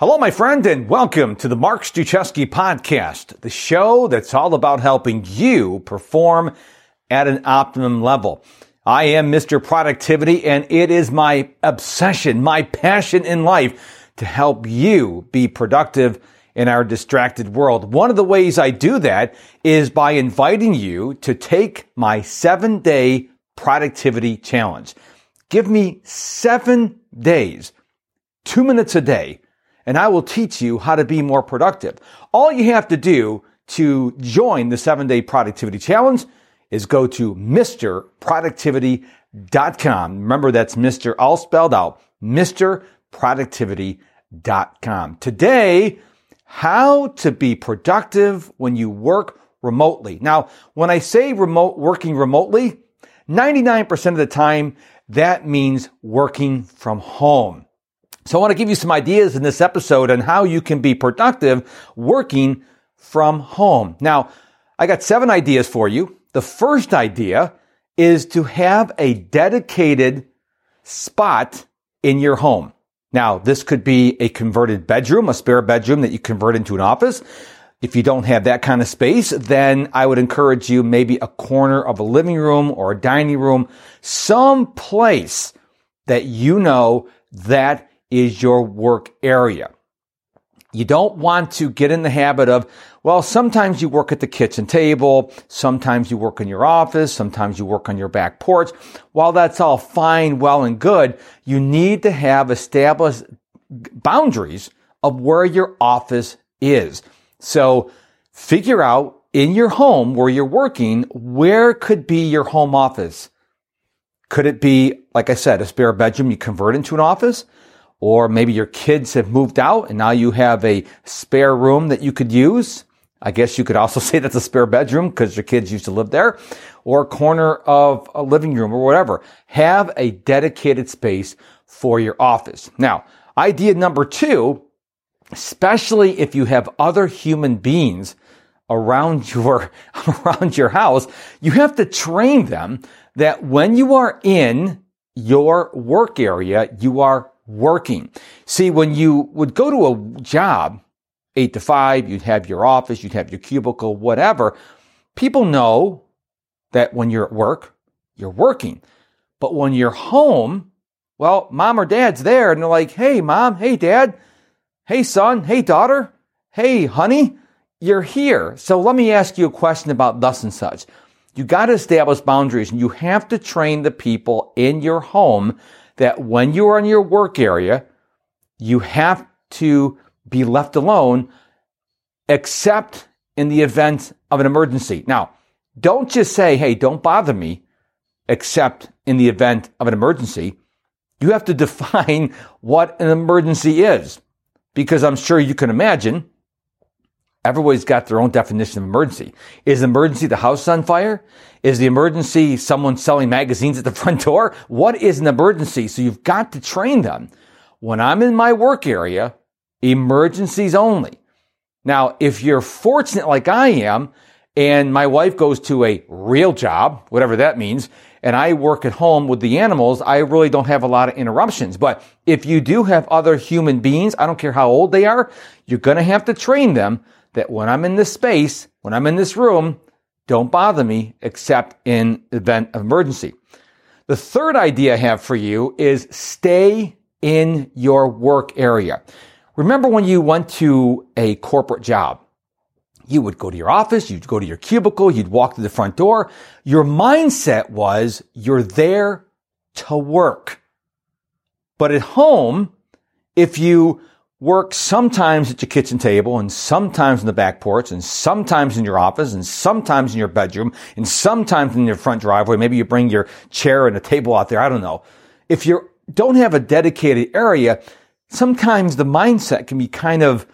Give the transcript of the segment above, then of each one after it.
Hello, my friend, and welcome to the Mark Struczewski podcast, the show that's all about helping you perform at an optimum level. I am Mr. Productivity, and it is my obsession, my passion in life to help you be productive in our distracted world. One of the ways I do that is by inviting you to take my seven day productivity challenge. Give me seven days, two minutes a day and I will teach you how to be more productive. All you have to do to join the seven day productivity challenge is go to MisterProductivity.com. Remember, that's Mr. all spelled out, MisterProductivity.com. Today, how to be productive when you work remotely. Now, when I say remote working remotely, 99% of the time, that means working from home. So I want to give you some ideas in this episode on how you can be productive working from home. Now, I got seven ideas for you. The first idea is to have a dedicated spot in your home. Now, this could be a converted bedroom, a spare bedroom that you convert into an office. If you don't have that kind of space, then I would encourage you maybe a corner of a living room or a dining room, some place that you know that is your work area. You don't want to get in the habit of, well, sometimes you work at the kitchen table, sometimes you work in your office, sometimes you work on your back porch. While that's all fine, well, and good, you need to have established boundaries of where your office is. So figure out in your home where you're working, where could be your home office? Could it be, like I said, a spare bedroom you convert into an office? Or maybe your kids have moved out and now you have a spare room that you could use. I guess you could also say that's a spare bedroom because your kids used to live there or a corner of a living room or whatever. Have a dedicated space for your office. Now, idea number two, especially if you have other human beings around your, around your house, you have to train them that when you are in your work area, you are working. See, when you would go to a job, eight to five, you'd have your office, you'd have your cubicle, whatever. People know that when you're at work, you're working. But when you're home, well, mom or dad's there and they're like, hey, mom, hey, dad, hey, son, hey, daughter, hey, honey, you're here. So let me ask you a question about thus and such. You got to establish boundaries and you have to train the people in your home that when you are in your work area, you have to be left alone except in the event of an emergency. Now, don't just say, hey, don't bother me, except in the event of an emergency. You have to define what an emergency is because I'm sure you can imagine Everybody's got their own definition of emergency. Is emergency the house on fire? Is the emergency someone selling magazines at the front door? What is an emergency? So you've got to train them. When I'm in my work area, emergencies only. Now, if you're fortunate like I am, and my wife goes to a real job, whatever that means, and I work at home with the animals, I really don't have a lot of interruptions. But if you do have other human beings, I don't care how old they are, you're going to have to train them that when I'm in this space, when I'm in this room, don't bother me except in event of emergency. The third idea I have for you is stay in your work area. Remember when you went to a corporate job? You would go to your office, you'd go to your cubicle, you'd walk to the front door. Your mindset was you're there to work. But at home, if you work sometimes at your kitchen table and sometimes in the back porch and sometimes in your office and sometimes in your bedroom and sometimes in your front driveway. Maybe you bring your chair and a table out there. I don't know. If you don't have a dedicated area, sometimes the mindset can be kind of,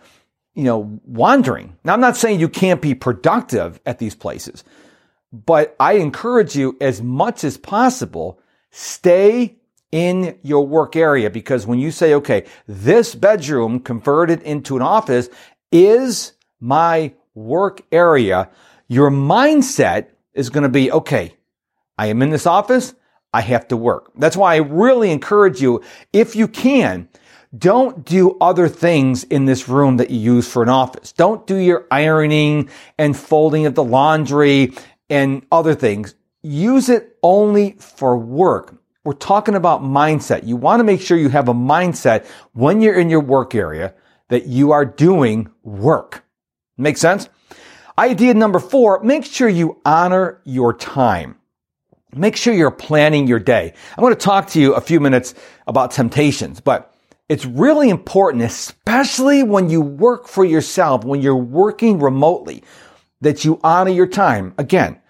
you know, wandering. Now, I'm not saying you can't be productive at these places, but I encourage you as much as possible, stay in your work area because when you say, okay, this bedroom converted into an office is my work area, your mindset is going to be, okay, I am in this office. I have to work. That's why I really encourage you, if you can, don't do other things in this room that you use for an office. Don't do your ironing and folding of the laundry and other things. Use it only for work. We're talking about mindset. You want to make sure you have a mindset when you're in your work area that you are doing work. Make sense? Idea number four, make sure you honor your time. Make sure you're planning your day. I'm going to talk to you a few minutes about temptations, but it's really important, especially when you work for yourself, when you're working remotely, that you honor your time. Again,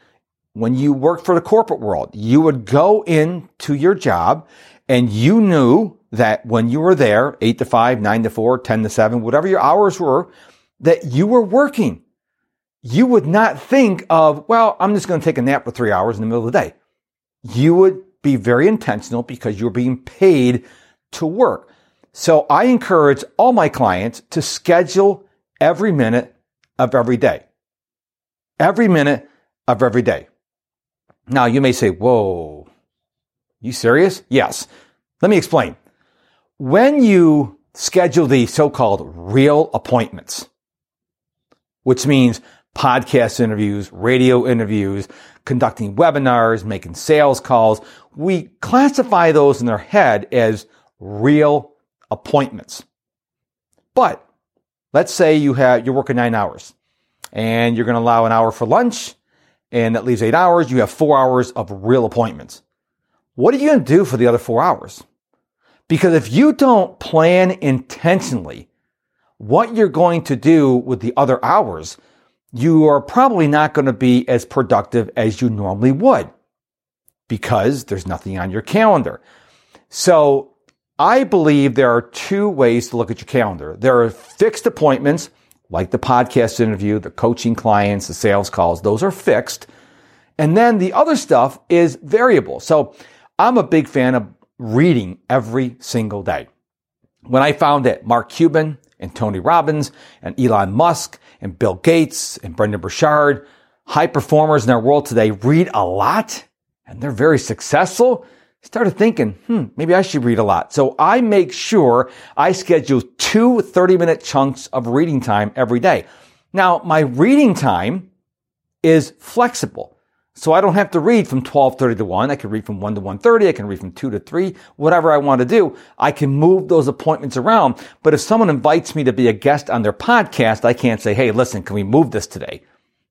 when you work for the corporate world, you would go into your job and you knew that when you were there, eight to five, nine to four, 10 to seven, whatever your hours were, that you were working. You would not think of, well, I'm just going to take a nap for three hours in the middle of the day. You would be very intentional because you're being paid to work. So I encourage all my clients to schedule every minute of every day. Every minute of every day. Now you may say, whoa, you serious? Yes. Let me explain. When you schedule the so-called real appointments, which means podcast interviews, radio interviews, conducting webinars, making sales calls, we classify those in their head as real appointments. But let's say you have, you're working nine hours and you're going to allow an hour for lunch and that leaves eight hours. You have four hours of real appointments. What are you going to do for the other four hours? Because if you don't plan intentionally what you're going to do with the other hours, you are probably not going to be as productive as you normally would because there's nothing on your calendar. So I believe there are two ways to look at your calendar. There are fixed appointments, like the podcast interview, the coaching clients, the sales calls. Those are fixed. And then the other stuff is variable. So I'm a big fan of reading every single day. When I found that Mark Cuban and Tony Robbins and Elon Musk and Bill Gates and Brendon Burchard, high performers in our world today read a lot and they're very successful, started thinking, hmm, maybe I should read a lot. So I make sure I schedule two 30 minute chunks of reading time every day. Now, my reading time is flexible. So I don't have to read from 12:30 to 1. I can read from 1 to 1:30. I can read from 2 to 3. Whatever I want to do, I can move those appointments around. But if someone invites me to be a guest on their podcast, I can't say, "Hey, listen, can we move this today?"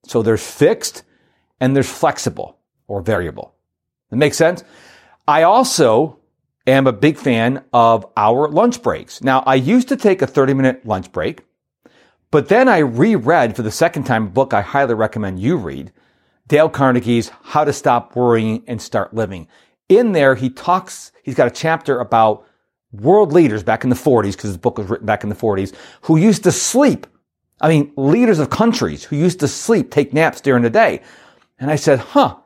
So there's fixed and there's flexible or variable. That makes sense? I also am a big fan of our lunch breaks. Now, I used to take a 30 minute lunch break, but then I reread for the second time a book I highly recommend you read, Dale Carnegie's How to Stop Worrying and Start Living. In there, he talks, he's got a chapter about world leaders back in the 40s, because his book was written back in the 40s, who used to sleep. I mean, leaders of countries who used to sleep, take naps during the day. And I said, huh,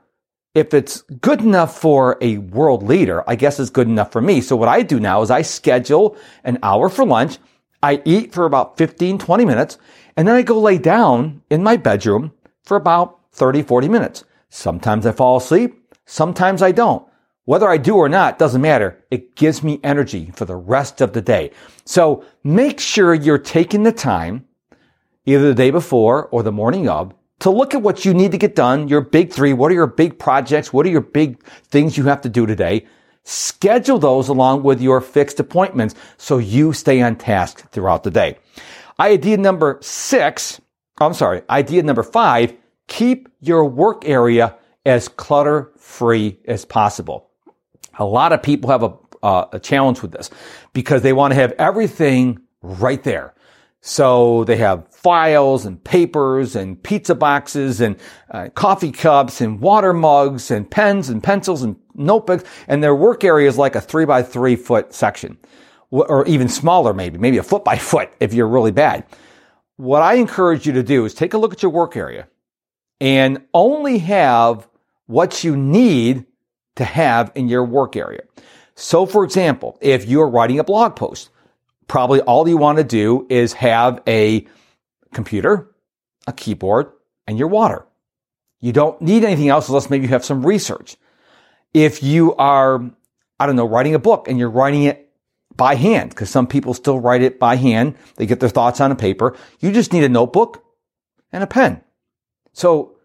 if it's good enough for a world leader, I guess it's good enough for me. So what I do now is I schedule an hour for lunch. I eat for about 15, 20 minutes, and then I go lay down in my bedroom for about 30, 40 minutes. Sometimes I fall asleep. Sometimes I don't. Whether I do or not doesn't matter. It gives me energy for the rest of the day. So make sure you're taking the time either the day before or the morning of to look at what you need to get done, your big three. What are your big projects? What are your big things you have to do today? Schedule those along with your fixed appointments so you stay on task throughout the day. Idea number six, I'm sorry, idea number five, keep your work area as clutter free as possible. A lot of people have a, uh, a challenge with this because they want to have everything right there. So they have files and papers and pizza boxes and uh, coffee cups and water mugs and pens and pencils and notebooks. And their work area is like a three by three foot section or even smaller, maybe, maybe a foot by foot if you're really bad. What I encourage you to do is take a look at your work area and only have what you need to have in your work area. So, for example, if you're writing a blog post, probably all you want to do is have a computer, a keyboard, and your water. You don't need anything else unless maybe you have some research. If you are, I don't know, writing a book and you're writing it by hand because some people still write it by hand. They get their thoughts on a paper. You just need a notebook and a pen. So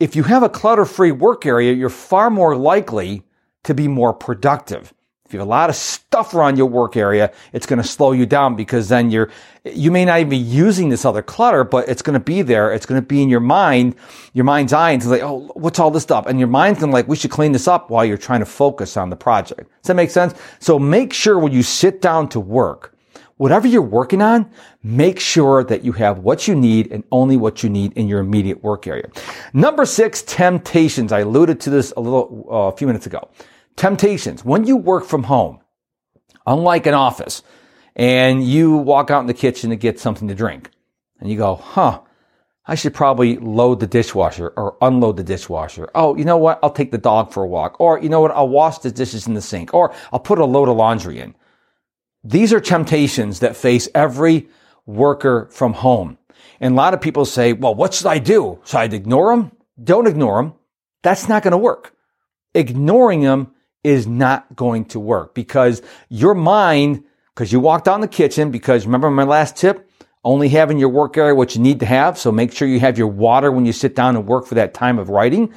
if you have a clutter free work area, you're far more likely to be more productive. If you have a lot of stuff around your work area, it's going to slow you down because then you're, you may not even be using this other clutter, but it's going to be there. It's going to be in your mind, your mind's eye. And it's like, oh, what's all this stuff? And your mind's going to like, we should clean this up while you're trying to focus on the project. Does that make sense? So make sure when you sit down to work, whatever you're working on, make sure that you have what you need and only what you need in your immediate work area. Number six, temptations. I alluded to this a little, uh, a few minutes ago. Temptations. When you work from home, unlike an office, and you walk out in the kitchen to get something to drink, and you go, huh, I should probably load the dishwasher or unload the dishwasher. Oh, you know what? I'll take the dog for a walk. Or, you know what? I'll wash the dishes in the sink. Or I'll put a load of laundry in. These are temptations that face every worker from home. And a lot of people say, well, what should I do? Should I ignore them? Don't ignore them. That's not going to work. Ignoring them is not going to work because your mind, because you walked in the kitchen, because remember my last tip, only having your work area what you need to have. So make sure you have your water when you sit down and work for that time of writing.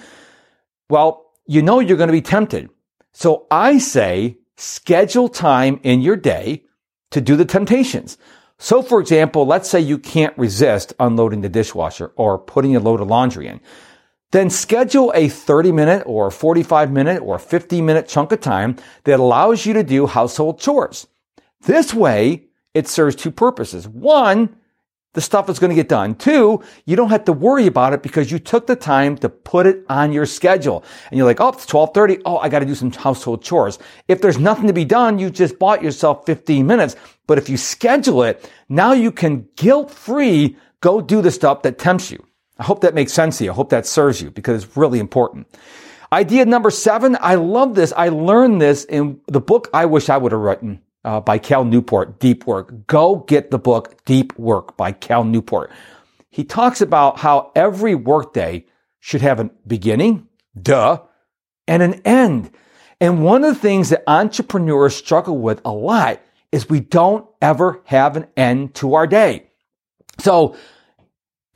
Well, you know you're going to be tempted. So I say schedule time in your day to do the temptations. So for example, let's say you can't resist unloading the dishwasher or putting a load of laundry in then schedule a 30 minute or 45 minute or 50 minute chunk of time that allows you to do household chores. This way, it serves two purposes. One, the stuff is going to get done. Two, you don't have to worry about it because you took the time to put it on your schedule. And you're like, oh, it's 1230. Oh, I got to do some household chores. If there's nothing to be done, you just bought yourself 15 minutes. But if you schedule it, now you can guilt free go do the stuff that tempts you. I hope that makes sense to you. I hope that serves you because it's really important. Idea number seven. I love this. I learned this in the book I wish I would have written uh, by Cal Newport, Deep Work. Go get the book Deep Work by Cal Newport. He talks about how every workday should have a beginning, duh, and an end. And one of the things that entrepreneurs struggle with a lot is we don't ever have an end to our day. So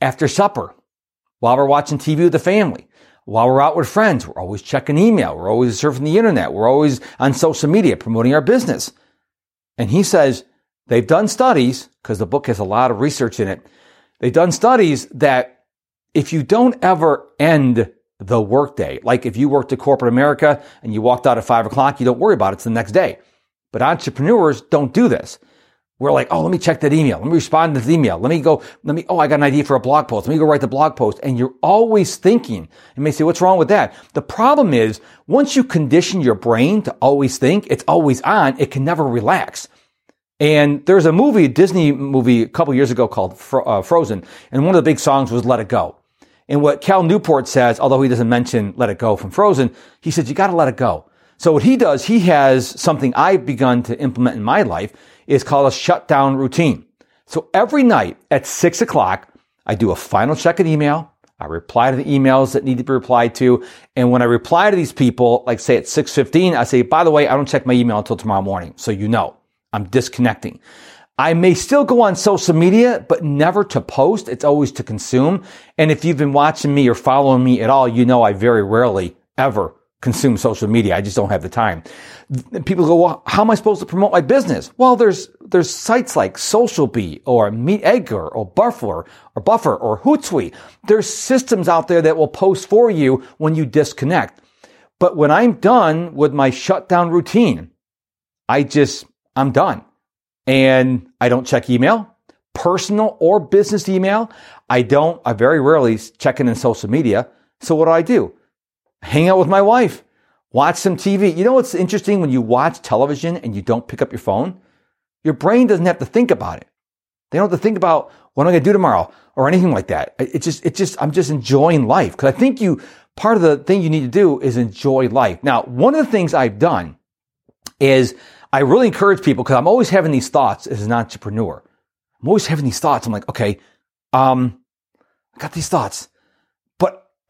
after supper, while we're watching TV with the family, while we're out with friends, we're always checking email. We're always surfing the internet. We're always on social media promoting our business. And he says they've done studies because the book has a lot of research in it. They've done studies that if you don't ever end the workday, like if you worked at corporate America and you walked out at five o'clock, you don't worry about it. It's the next day. But entrepreneurs don't do this. We're like, oh, let me check that email. Let me respond to this email. Let me go, let me, oh, I got an idea for a blog post. Let me go write the blog post. And you're always thinking. You may say, what's wrong with that? The problem is once you condition your brain to always think, it's always on, it can never relax. And there's a movie, a Disney movie a couple years ago called uh, Frozen. And one of the big songs was Let It Go. And what Cal Newport says, although he doesn't mention Let It Go from Frozen, he says, you got to let it go. So what he does, he has something I've begun to implement in my life is called a shutdown routine. So every night at six o'clock, I do a final check of email. I reply to the emails that need to be replied to. And when I reply to these people, like say at 615, I say, by the way, I don't check my email until tomorrow morning. So you know, I'm disconnecting. I may still go on social media, but never to post. It's always to consume. And if you've been watching me or following me at all, you know I very rarely ever consume social media. I just don't have the time. People go, well, how am I supposed to promote my business? Well, there's, there's sites like Social SocialBee or Meet Edgar or Buffer or Buffer or Hootsuite. There's systems out there that will post for you when you disconnect. But when I'm done with my shutdown routine, I just, I'm done. And I don't check email, personal or business email. I don't, I very rarely check in in social media. So what do I do? Hang out with my wife, watch some TV. You know what's interesting when you watch television and you don't pick up your phone? Your brain doesn't have to think about it. They don't have to think about what am I going to do tomorrow or anything like that. It just, it just, I'm just enjoying life because I think you, part of the thing you need to do is enjoy life. Now, one of the things I've done is I really encourage people because I'm always having these thoughts as an entrepreneur. I'm always having these thoughts. I'm like, okay, um, I got these thoughts,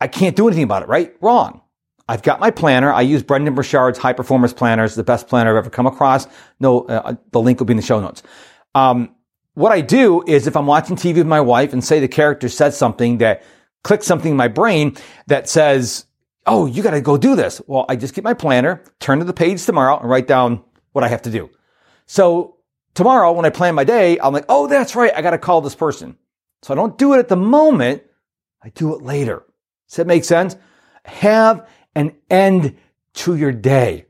I can't do anything about it, right? Wrong. I've got my planner. I use Brendon Burchard's high performance planners, the best planner I've ever come across. No, uh, the link will be in the show notes. Um, what I do is if I'm watching TV with my wife and say the character says something that clicks something in my brain that says, Oh, you got to go do this. Well, I just get my planner, turn to the page tomorrow and write down what I have to do. So tomorrow when I plan my day, I'm like, Oh, that's right. I got to call this person. So I don't do it at the moment. I do it later. Does that make sense? Have an end to your day.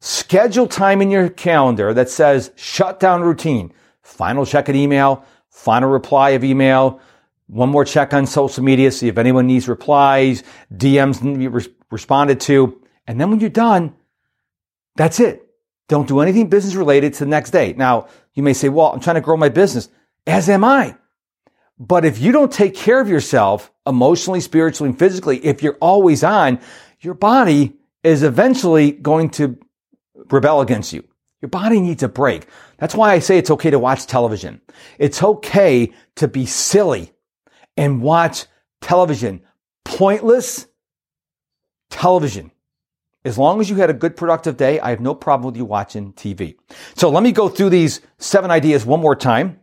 Schedule time in your calendar that says shutdown routine, final check an email, final reply of email, one more check on social media, see if anyone needs replies, DMs need to be re- responded to. And then when you're done, that's it. Don't do anything business related to the next day. Now, you may say, well, I'm trying to grow my business, as am I. But if you don't take care of yourself emotionally, spiritually, and physically, if you're always on, your body is eventually going to rebel against you. Your body needs a break. That's why I say it's okay to watch television. It's okay to be silly and watch television. Pointless television. As long as you had a good productive day, I have no problem with you watching TV. So let me go through these seven ideas one more time.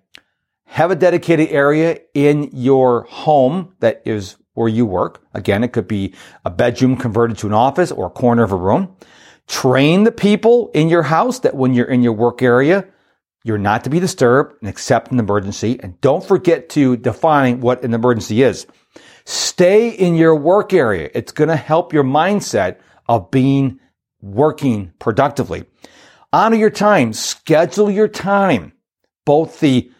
Have a dedicated area in your home that is where you work. Again, it could be a bedroom converted to an office or a corner of a room. Train the people in your house that when you're in your work area, you're not to be disturbed and except an emergency. And don't forget to define what an emergency is. Stay in your work area. It's going to help your mindset of being working productively. Honor your time. Schedule your time. Both the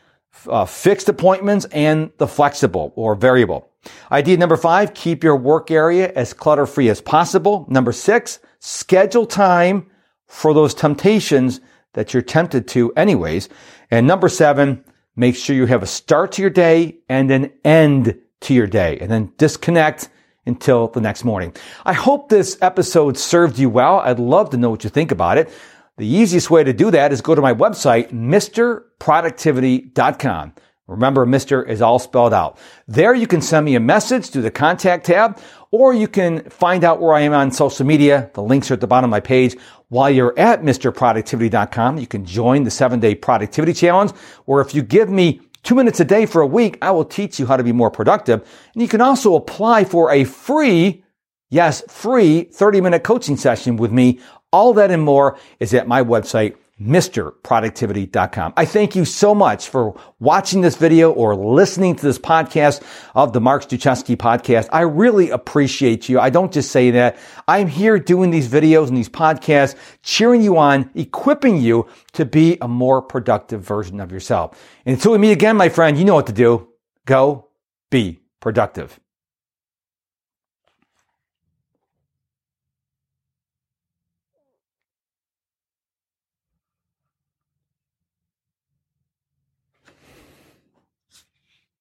uh, fixed appointments and the flexible or variable. Idea number five, keep your work area as clutter free as possible. Number six, schedule time for those temptations that you're tempted to anyways. And number seven, make sure you have a start to your day and an end to your day and then disconnect until the next morning. I hope this episode served you well. I'd love to know what you think about it. The easiest way to do that is go to my website, MisterProductivity.com. Remember, Mr. is all spelled out. There you can send me a message through the contact tab, or you can find out where I am on social media. The links are at the bottom of my page. While you're at MisterProductivity.com, you can join the seven day productivity challenge, where if you give me two minutes a day for a week, I will teach you how to be more productive. And you can also apply for a free, yes, free 30 minute coaching session with me. All that and more is at my website, MisterProductivity.com. I thank you so much for watching this video or listening to this podcast of the Mark Struczewski podcast. I really appreciate you. I don't just say that. I'm here doing these videos and these podcasts, cheering you on, equipping you to be a more productive version of yourself. And until we meet again, my friend, you know what to do. Go be productive.